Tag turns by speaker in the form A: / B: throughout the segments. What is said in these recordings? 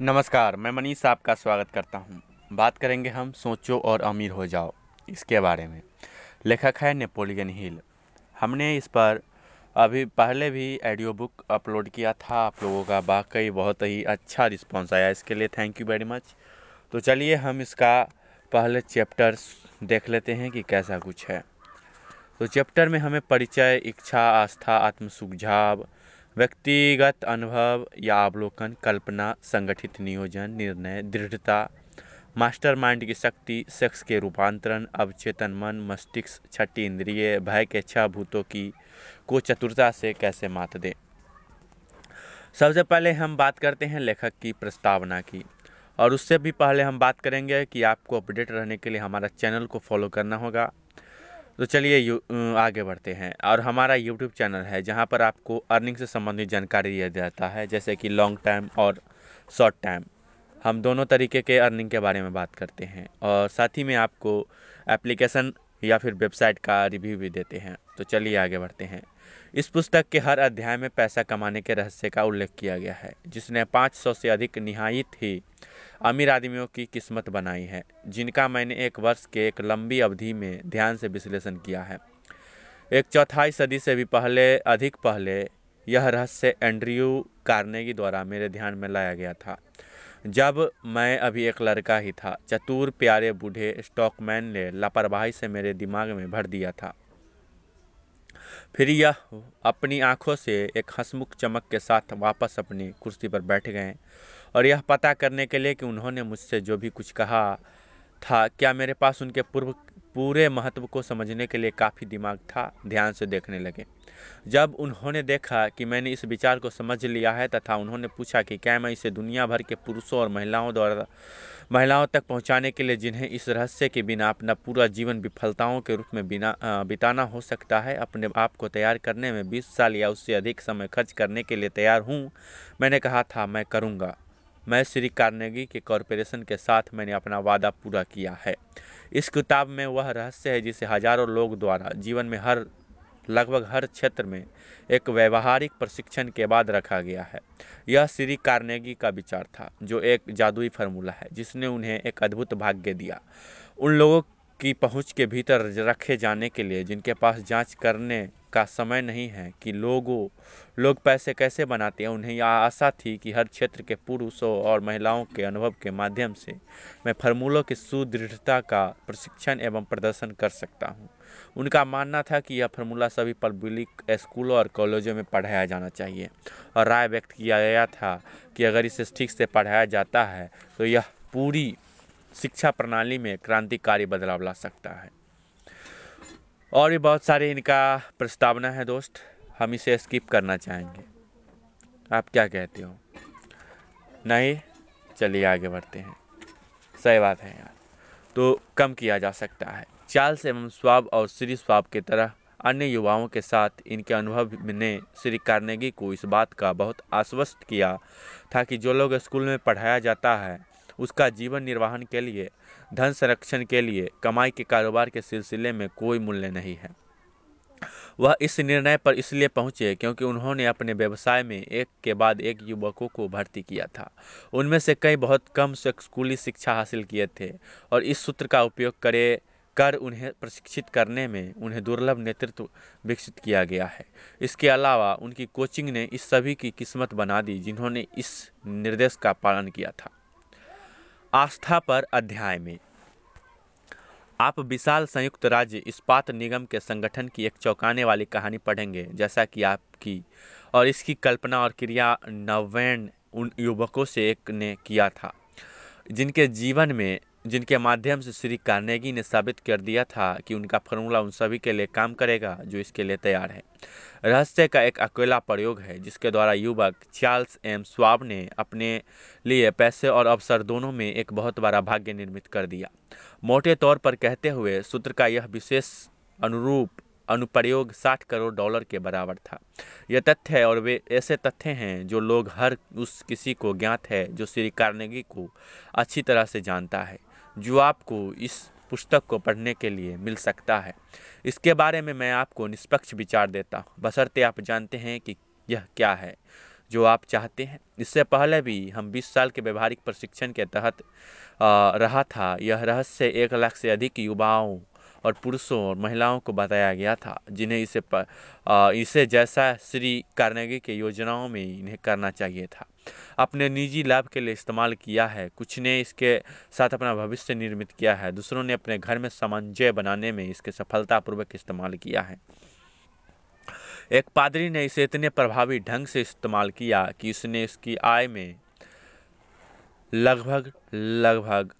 A: नमस्कार, मैं मनीष आपका स्वागत करता हूँ। बात करेंगे हम सोचो और अमीर हो जाओ, इसके बारे में। लेखक है नेपोलियन हिल। हमने इस पर अभी पहले भी ऑडियो बुक अपलोड किया था, आप लोगों का वाकई बहुत ही अच्छा रिस्पांस आया इसके लिए थैंक यू वेरी मच तो चलिए हम इसका पहले चैप्टर देख लेते हैं कि कैसा कुछ है। तो चैप्टर में हमें परिचय, इच्छा, आस्था आत्म सुझाव व्यक्तिगत अनुभव या अवलोकन कल्पना, संगठित नियोजन, निर्णय, दृढ़ता, मास्टरमाइंड की शक्ति, सेक्स के रूपांतरण, अवचेतन मन, मस्तिष्क, छठी इंद्रिय, भय के छह भूतों की, को चतुरता से कैसे मात दे? सबसे पहले हम बात करते हैं लेखक की प्रस्तावना की। और उससे भी पहले हम बात करेंगे कि आपको अपडेट रहने के लिए हमारा चैनल को फॉलो करना होगा। तो चलिए आगे बढ़ते हैं। और हमारा यूट्यूब चैनल है, जहाँ पर आपको अर्निंग से संबंधित जानकारी दिया जाता है, जैसे कि लॉन्ग टाइम और शॉर्ट टाइम हम दोनों तरीके के अर्निंग के बारे में बात करते हैं और साथ ही में आपको एप्लीकेशन या फिर वेबसाइट का रिव्यू भी देते हैं। तो चलिए आगे बढ़ते हैं। इस पुस्तक के हर अध्याय में पैसा कमाने के रहस्य का उल्लेख किया गया है, जिसने 500 से अधिक निहायत ही अमीर आदमियों की किस्मत बनाई है, जिनका मैंने एक वर्ष के एक लंबी अवधि में ध्यान से विश्लेषण किया है। एक चौथाई सदी से भी पहले, अधिक पहले, यह रहस्य एंड्रयू कार्नेगी द्वारा मेरे ध्यान में लाया गया था। जब मैं अभी एक लड़का ही था, चतुर, प्यारे, बूढ़े स्टॉकमैन ने लापरवाही से मेरे दिमाग में भर दिया था। फिर यह अपनी आँखों से एक हंसमुख चमक के साथ वापस अपनी कुर्सी पर बैठ गए। और यह पता करने के लिए कि उन्होंने मुझसे जो भी कुछ कहा था, क्या मेरे पास उनके पूर्व, पूरे महत्व को समझने के लिए काफ़ी दिमाग था? ध्यान से देखने लगे। जब उन्होंने देखा कि मैंने इस विचार को समझ लिया है तथा उन्होंने पूछा कि क्या मैं इसे दुनिया भर के पुरुषों और महिलाओं द्वारा, महिलाओं तक पहुँचाने के लिए जिन्हें इस रहस्य के बिना अपना पूरा जीवन विफलताओं के रूप में बिना बिताना हो सकता है, अपने आप को तैयार करने में 20 साल या उससे अधिक समय खर्च करने के लिए तैयार हूँ, मैंने कहा, था, मैं करूँगा। मैं श्री कार्नेगी के कॉरपोरेशन के साथ मैंने अपना वादा पूरा किया है। इस किताब में वह रहस्य है जिसे हज़ारों लोग द्वारा जीवन में हर, लगभग हर क्षेत्र में एक व्यवहारिक प्रशिक्षण के बाद रखा गया है। यह श्री कार्नेगी का विचार था, जो एक जादुई फार्मूला है, जिसने उन्हें एक अद्भुत भाग्य दिया। उन लोगों की पहुँच के भीतर रखे जाने के लिए, जिनके पास जाँच करने का समय नहीं है, कि लोगों, लोग पैसे कैसे बनाते हैं, उन्हें यह आशा थी कि हर क्षेत्र के पुरुषों और महिलाओं के अनुभव के माध्यम से मैं फार्मूलों की सुदृढ़ता का प्रशिक्षण एवं प्रदर्शन कर सकता हूँ। उनका मानना था कि यह फार्मूला सभी पब्लिक स्कूलों और कॉलेजों में पढ़ाया जाना चाहिए और राय व्यक्त किया गया था कि अगर इसे ठीक से पढ़ाया जाता है तो यह पूरी शिक्षा प्रणाली में क्रांतिकारी बदलाव ला सकता है। और भी बहुत सारे इनका प्रस्तावना है दोस्त, हम इसे स्किप करना चाहेंगे। आप क्या कहते हो? नहीं? चलिए आगे बढ़ते हैं। सही बात है यार। तो कम किया जा सकता है। चार्ल्स एवं स्वाब और श्री स्वाब की तरह अन्य युवाओं के साथ इनके अनुभव ने श्री कार्नेगी को इस बात का बहुत आश्वस्त किया था कि जो लोग स्कूल में पढ़ाया जाता है उसका जीवन निर्वाहन के लिए, धन संरक्षण के लिए, कमाई के कारोबार के सिलसिले में कोई मूल्य नहीं है। वह इस निर्णय पर इसलिए पहुँचे क्योंकि उन्होंने अपने व्यवसाय में एक के बाद एक युवकों को भर्ती किया था। उनमें से कई बहुत कम स्कूली शिक्षा हासिल किए थे और इस सूत्र का उपयोग करे, कर उन्हें प्रशिक्षित करने में उन्हें दुर्लभ नेतृत्व विकसित किया गया है। इसके अलावा उनकी कोचिंग ने इस सभी की किस्मत बना दी जिन्होंने इस निर्देश का पालन किया था। आस्था पर अध्याय में। आप विशाल संयुक्त राज्य इस्पात निगम के संगठन की एक चौंकाने वाली कहानी पढ़ेंगे, जैसा कि आपकी और इसकी कल्पना और क्रिया नवैन उन युवकों से एक ने किया था, जिनके जीवन में जिनके माध्यम से श्री कार्नेगी ने साबित कर दिया था कि उनका फॉर्मूला उन सभी के लिए काम करेगा जो इसके लिए तैयार है। रहस्य का एक अकेला प्रयोग है, जिसके द्वारा युवक चार्ल्स एम स्वाब ने अपने लिए पैसे और अवसर दोनों में एक बहुत बड़ा भाग्य निर्मित कर दिया। मोटे तौर पर कहते हुए, सूत्र का यह विशेष अनुरूप अनुप्रयोग 60 करोड़ डॉलर के बराबर था। यह तथ्य और वे ऐसे तथ्य हैं जो लोग हर उस किसी को ज्ञात है जो श्री कार्नेगी को अच्छी तरह से जानता है। जो आपको इस पुस्तक को पढ़ने के लिए मिल सकता है। इसके बारे में मैं आपको निष्पक्ष विचार देता हूँ। बसरते आप जानते हैं कि यह क्या है जो आप चाहते हैं। इससे पहले भी हम 20 साल के व्यवहारिक प्रशिक्षण के तहत रहा था। यह रहस्य एक लाख से अधिक युवाओं और पुरुषों और महिलाओं को बताया गया था जिन्हें इसे प, आ, इसे जैसा श्री कार्नेगी के योजनाओं में इन्हें करना चाहिए था। अपने निजी लाभ के लिए इस्तेमाल किया है। कुछ ने इसके साथ अपना भविष्य निर्मित किया है। दूसरों ने अपने घर में समन्वय बनाने में इसके सफलतापूर्वक इस्तेमाल किया है। एक पादरी ने इसे इतने प्रभावी ढंग से इस्तेमाल किया कि उसने इसकी आय में लगभग लगभग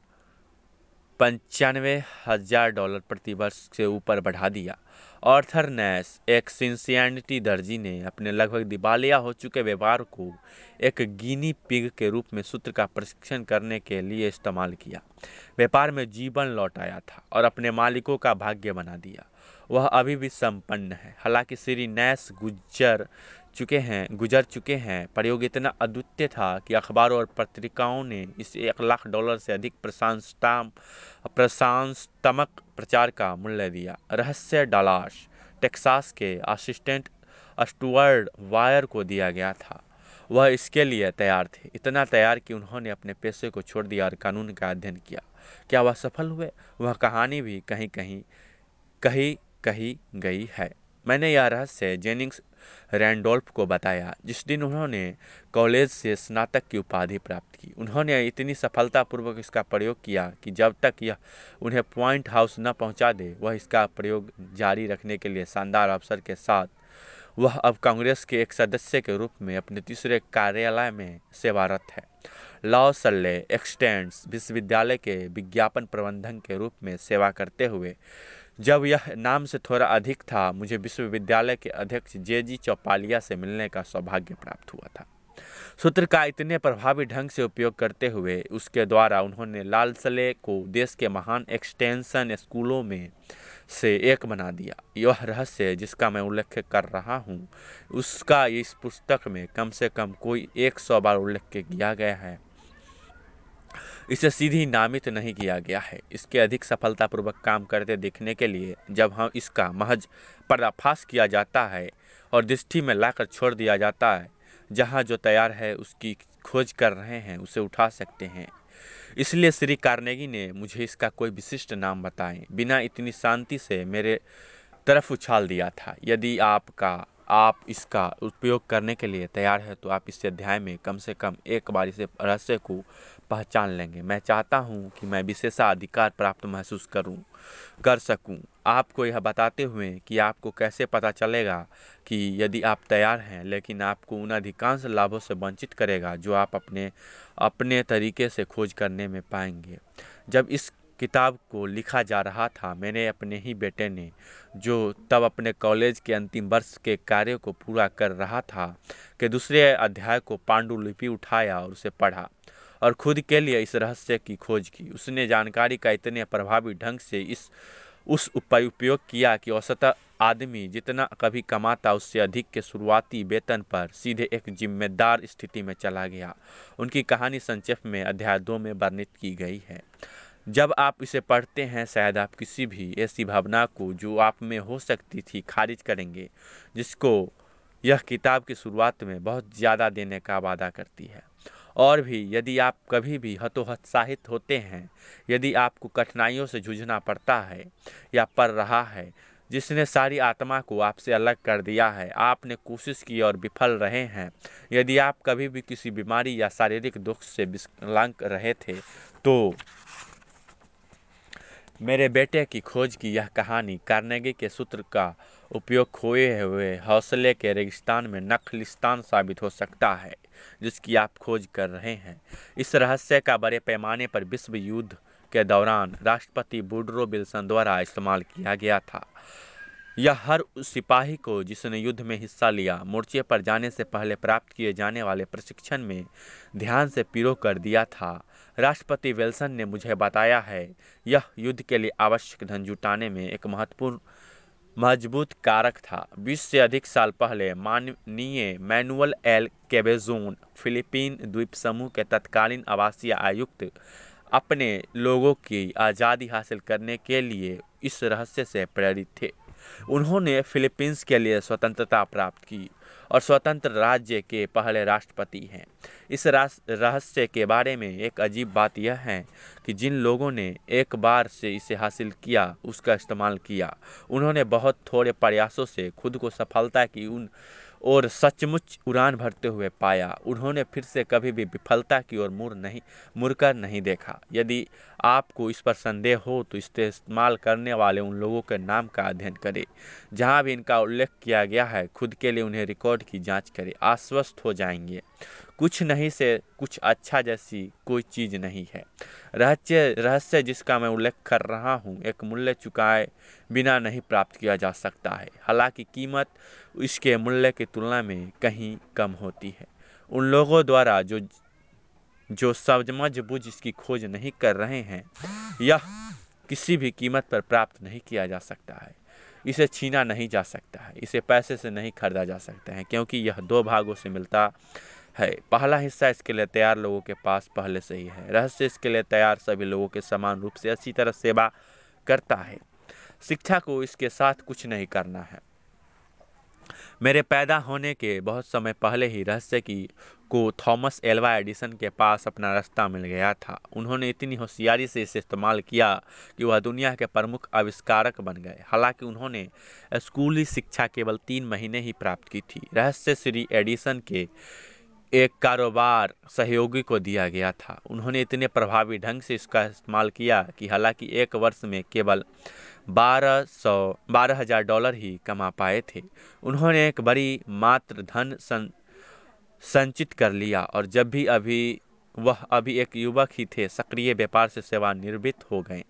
A: पंचानवे हज़ार डॉलर प्रति वर्ष से ऊपर बढ़ा दिया। ऑर्थर नैस, एक सिंसियनिटी दर्जी ने अपने लगभग दिवालिया हो चुके व्यापार को एक गिनी पिग के रूप में सूत्र का प्रशिक्षण करने के लिए इस्तेमाल किया। व्यापार में जीवन लौट आया था और अपने मालिकों का भाग्य बना दिया। वह अभी भी संपन्न है। हालाँकि श्री नैस गुजर चुके हैं, गुजर चुके हैं। प्रयोग इतना अद्वितीय था कि अखबारों और पत्रिकाओं ने इसे एक लाख डॉलर से अधिक प्रशंसात्मक प्रचार का मूल्य दिया। रहस्य डलास टेक्सास के असिस्टेंट स्टुअर्ड वायर को दिया गया था। वह इसके लिए तैयार थे। इतना तैयार कि उन्होंने अपने पैसे को छोड़ दिया और कानून का अध्ययन किया। क्या वह सफल हुए? वह कहानी भी कहीं कहीं कही कही गई है। मैंने यह रहस्य जेनिंग्स रैंडोल्फ को बताया, जिस दिन उन्होंने कॉलेज से स्नातक की उपाधि प्राप्त की। उन्होंने इतनी सफलतापूर्वक इसका प्रयोग किया कि जब तक यह उन्हें पॉइंट हाउस न पहुँचा दे, वह इसका प्रयोग जारी रखने के लिए शानदार अवसर के साथ, वह अब कांग्रेस के एक सदस्य के रूप में अपने तीसरे कार्यालय में सेवारत है। लॉ सल्ले एक्सटेंड्स विश्वविद्यालय के विज्ञापन प्रबंधन के रूप में सेवा करते हुए जब यह नाम से थोड़ा अधिक था, मुझे विश्वविद्यालय के अध्यक्ष जे जी चौपालिया से मिलने का सौभाग्य प्राप्त हुआ था। सूत्र का इतने प्रभावी ढंग से उपयोग करते हुए उसके द्वारा उन्होंने लालसले को देश के महान एक्सटेंशन स्कूलों में से एक बना दिया। यह रहस्य जिसका मैं उल्लेख कर रहा हूँ, उसका इस पुस्तक में कम से कम कोई एक सौ बार उल्लेख किया गया है। इसे सीधी नामित नहीं किया गया है। इसके अधिक सफलतापूर्वक काम करते देखने के लिए जब हम इसका महज पर्दाफाश किया जाता है और दृष्टि में लाकर छोड़ दिया जाता है, जहाँ जो तैयार है उसकी खोज कर रहे हैं, उसे उठा सकते हैं। इसलिए श्री कार्नेगी ने मुझे इसका कोई विशिष्ट नाम बताएँ। बिना इतनी शांति से मेरे तरफ़ उछाल दिया था। यदि आपका, आप इसका उपयोग करने के लिए तैयार है तो आप इस अध्याय में कम से कम एक बार इसे रहस्य को पहचान लेंगे। मैं चाहता हूँ कि मैं विशेषाधिकार प्राप्त महसूस करूँ, कर सकूँ। आपको यह बताते हुए कि आपको कैसे पता चलेगा कि यदि आप तैयार हैं, लेकिन आपको उन अधिकांश लाभों से वंचित करेगा जो आप अपने अपने तरीके से खोज करने में पाएँगे। जब इस किताब को लिखा जा रहा था, मैंने अपने ही बेटे ने, जो तब अपने कॉलेज के अंतिम वर्ष के कार्य को पूरा कर रहा था, कि दूसरे अध्याय को पांडुलिपि उठाया और उसे पढ़ा। और खुद के लिए इस रहस्य की खोज की। उसने जानकारी का इतने प्रभावी ढंग से इस, उस उपाय उपयोग किया कि औसत आदमी जितना कभी कमाता उससे अधिक के शुरुआती वेतन पर सीधे एक जिम्मेदार स्थिति में चला गया। उनकी कहानी संक्षेप में अध्याय दो में वर्णित की गई है। जब आप इसे पढ़ते हैं, शायद आप किसी भी ऐसी भावना को जो आप में हो सकती थी खारिज करेंगे, जिसको यह किताब की शुरुआत में बहुत ज़्यादा देने का वादा करती है। और भी यदि आप कभी भी हतोत्साहित होते हैं, यदि आपको कठिनाइयों से जूझना पड़ता है या पड़ रहा है, जिसने सारी आत्मा को आपसे अलग कर दिया है, आपने कोशिश की और विफल रहे हैं, यदि आप कभी भी किसी बीमारी या शारीरिक दुख से विकलांग रहे थे तो मेरे बेटे की खोज की यह कहानी कार्नेगी के सूत्र का उपयोग खोए हुए हौसले के रेगिस्तान में नखलिस्तान साबित हो सकता है, जिसकी आप खोज कर रहे हैं। इस रहस्य का बड़े पैमाने पर विश्व युद्ध के दौरान राष्ट्रपति बुड्रो विल्सन द्वारा इस्तेमाल किया गया था। यह हर उस सिपाही को जिसने युद्ध में हिस्सा लिया, मोर्चे पर जाने से पहले प्राप्त किए जाने वाले प्रशिक्षण में ध्यान से पिरो कर दिया था। राष्ट्रपति विल्सन ने मुझे बताया है, यह युद्ध के लिए आवश्यक धन जुटाने में एक महत्वपूर्ण मज़बूत कारक था। बीस से अधिक साल पहले माननीय मैनुअल एल केबेजोन, फिलिपीन द्वीप समूह के तत्कालीन आवासीय आयुक्त, अपने लोगों की आज़ादी हासिल करने के लिए इस रहस्य से प्रेरित थे। उन्होंने फिलीपींस के लिए स्वतंत्रता प्राप्त की। और स्वतंत्र राज्य के पहले राष्ट्रपति हैं। इस रहस्य के बारे में एक अजीब बात यह है कि जिन लोगों ने एक बार से इसे हासिल किया, उसका इस्तेमाल किया, उन्होंने बहुत थोड़े प्रयासों से खुद को सफलता की उन, और सचमुच उड़ान भरते हुए पाया। उन्होंने फिर से कभी भी विफलता की ओर मुड़ नहीं, मुड़कर नहीं देखा। यदि आपको इस पर संदेह हो तो इस्तेमाल करने वाले उन लोगों के नाम का अध्ययन करें, जहाँ भी इनका उल्लेख किया गया है। खुद के लिए उन्हें रिकॉर्ड की जाँच करें, आश्वस्त हो जाएँगे। कुछ नहीं से कुछ अच्छा जैसी कोई चीज़ नहीं है। रहस्य रहस्य जिसका मैं उल्लेख कर रहा हूँ, एक मूल्य चुकाए बिना नहीं प्राप्त किया जा सकता है। हालाँकि कीमत इसके मूल्य की तुलना में कहीं कम होती है। उन लोगों द्वारा जो जो समझ बुझ इसकी खोज नहीं कर रहे हैं, यह किसी भी कीमत पर प्राप्त नहीं किया जा सकता है। इसे छीना नहीं जा सकता है, इसे पैसे से नहीं खरीदा जा सकता है, क्योंकि यह दो भागों से मिलता है। पहला हिस्सा इसके लिए तैयार लोगों के पास पहले से ही है। रहस्य इसके लिए तैयार सभी लोगों के समान रूप से अच्छी तरह सेवा करता है। शिक्षा को इसके साथ कुछ नहीं करना है। मेरे पैदा होने के बहुत समय पहले ही रहस्य की को थॉमस एल्वा एडिसन के पास अपना रास्ता मिल गया था। उन्होंने इतनी होशियारी से इसे इस्तेमाल किया कि वह दुनिया के प्रमुख आविष्कारक बन गए। हालाँकि उन्होंने स्कूली शिक्षा केवल तीन महीने ही प्राप्त की थी। रहस्य श्री एडिसन के एक कारोबार सहयोगी को दिया गया था। उन्होंने इतने प्रभावी ढंग से इसका इस्तेमाल किया कि हालाँकि एक वर्ष में केवल बारह सौ बारह हज़ार डॉलर ही कमा पाए थे। उन्होंने एक बड़ी मात्र धन सं, संचित कर लिया और जब भी अभी वह अभी एक युवक ही थे, सक्रिय व्यापार से सेवानिवृत्त हो गए।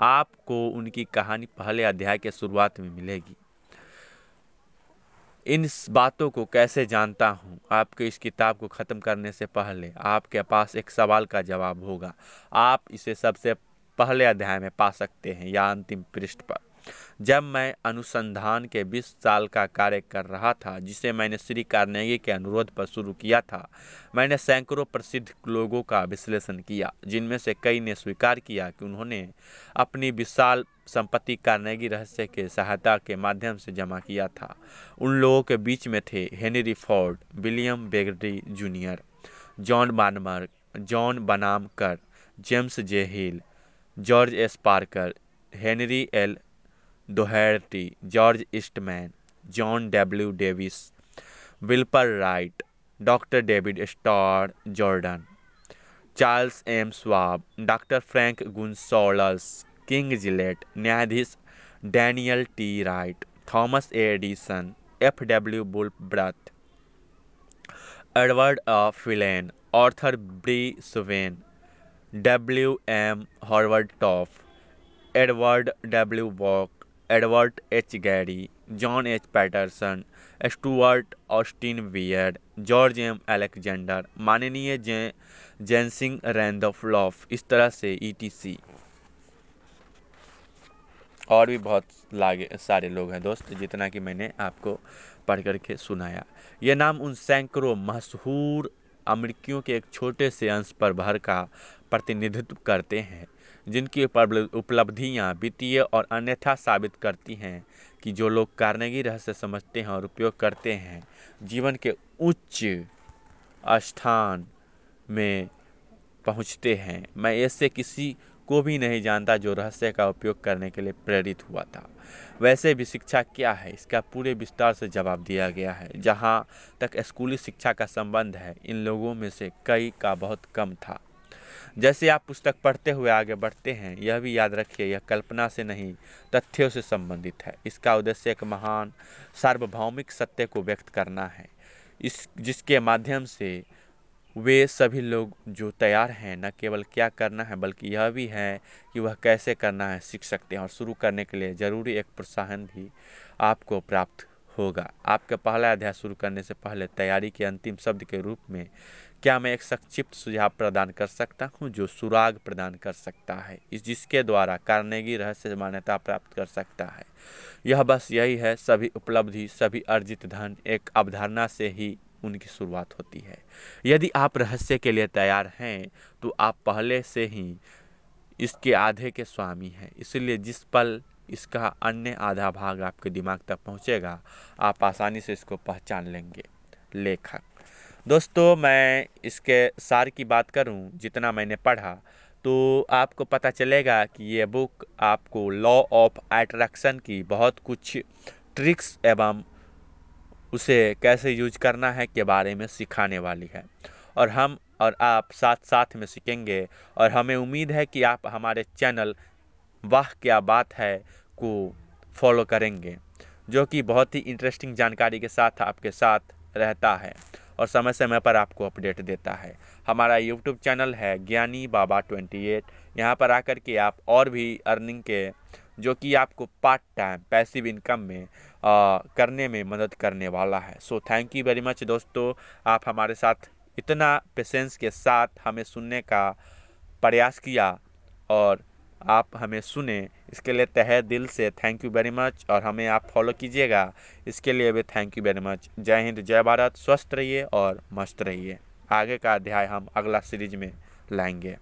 A: आपको उनकी कहानी पहले अध्याय के शुरुआत में मिलेगी। इन बातों को कैसे जानता हूँ? आपके इस किताब को ख़त्म करने से पहले आपके पास एक सवाल का जवाब होगा। आप इसे सबसे पहले अध्याय में पा सकते हैं या अंतिम पृष्ठ पर। जब मैं अनुसंधान के 20 साल का कार्य कर रहा था, जिसे मैंने श्री कार्नेगी के अनुरोध पर शुरू किया था, मैंने सैकड़ों प्रसिद्ध लोगों का विश्लेषण किया, जिनमें से कई ने स्वीकार किया कि उन्होंने अपनी विशाल संपत्ति कार्नेगी रहस्य के सहायता के माध्यम से जमा किया था। उन लोगों के बीच में थे हेनरी फोर्ड, विलियम बेगडी जूनियर, जॉन बानमर्ग जॉन बनाम कर James J Hill, George S Parker, Henry L Doherty George Eastman, John W Davis, Wilbur Wright, doctor David Starr Jordan, Charles M Schwab, doctor Frank Gunsaulus, King Gillette, न्यायाधीश Daniel T. Wright, Thomas Edison, F. W. बुलब्रथ Edward A. Filene Arthur Brisbane, W. M. Howard Taft, Edward W Bok Edward H. Gary, John H. Patterson, Stuart Austin Wier, George M. Alexander, माननीय J. Ginseng रैंडोफ्लॉफ, इस तरह से etc और भी बहुत लागे, सारे लोग हैं दोस्त, जितना कि मैंने आपको पढ़ करके सुनाया। ये नाम उन सैकड़ों मशहूर अमरीकियों के एक छोटे से अंश पर भर का प्रतिनिधित्व करते हैं, जिनकी उपलब्धियाँ वित्तीय और अन्यथा साबित करती हैं कि जो लोग कारनेगी रहस्य समझते हैं और उपयोग करते हैं, जीवन के उच्च स्थान में पहुँचते हैं। मैं ऐसे किसी को भी नहीं जानता जो रहस्य का उपयोग करने के लिए प्रेरित हुआ था। वैसे भी शिक्षा क्या है, इसका पूरे विस्तार से जवाब दिया गया है। जहाँ तक स्कूली शिक्षा का संबंध है, इन लोगों में से कई का बहुत कम था। जैसे आप पुस्तक पढ़ते हुए आगे बढ़ते हैं, यह भी याद रखिए, यह कल्पना से नहीं, तथ्यों से संबंधित है। इसका उद्देश्य एक महान सार्वभौमिक सत्य को व्यक्त करना है। इस, जिसके माध्यम से वे सभी लोग जो तैयार हैं, न केवल क्या करना है, बल्कि यह भी है कि वह कैसे करना है, सीख सकते हैं और शुरू करने के लिए ज़रूरी एक प्रोत्साहन भी आपको प्राप्त होगा। आपका पहला अध्याय शुरू करने से पहले तैयारी के अंतिम शब्द के रूप में क्या मैं एक संक्षिप्त सुझाव प्रदान कर सकता हूँ जो सुराग प्रदान कर सकता है, इस जिसके द्वारा कार्नेगी रहस्य मान्यता प्राप्त कर सकता है? यह बस यही है, सभी उपलब्धि, सभी अर्जित धन एक अवधारणा से ही उनकी शुरुआत होती है। यदि आप रहस्य के लिए तैयार हैं तो आप पहले से ही इसके आधे के स्वामी हैं, इसलिए जिस पल इसका अन्य आधा भाग आपके दिमाग तक पहुंचेगा, आप आसानी से इसको पहचान लेंगे। लेखक दोस्तों, मैं इसके सार की बात करूँ, जितना मैंने पढ़ा तो आपको पता चलेगा कि ये बुक आपको लॉ ऑफ़ एट्रैक्शन की बहुत कुछ ट्रिक्स एवं उसे कैसे यूज़ करना है के बारे में सिखाने वाली है। और हम और आप साथ साथ में सीखेंगे और हमें उम्मीद है कि आप हमारे चैनल वाह क्या बात है को फॉलो करेंगे, जो कि बहुत ही इंटरेस्टिंग जानकारी के साथ आपके साथ रहता है। और समय समय पर आपको अपडेट देता है। हमारा यूट्यूब चैनल है ज्ञानी बाबा ट्वेंटी एट। यहाँ पर आकर के आप और भी अर्निंग के जो कि आपको पार्ट टाइम पैसिव इनकम में आ, करने में मदद करने वाला है। So thank you very much दोस्तों। आप हमारे साथ इतना पेशेंस के साथ हमें सुनने का प्रयास किया और आप हमें सुने, इसके लिए तहे दिल से थैंक यू वेरी मच और हमें आप फॉलो कीजिएगा। इसके लिए भी थैंक यू वेरी मच जय हिंद, जय भारत। स्वस्थ रहिए और मस्त रहिए। आगे का अध्याय हम अगला सीरीज़ में लाएँगे।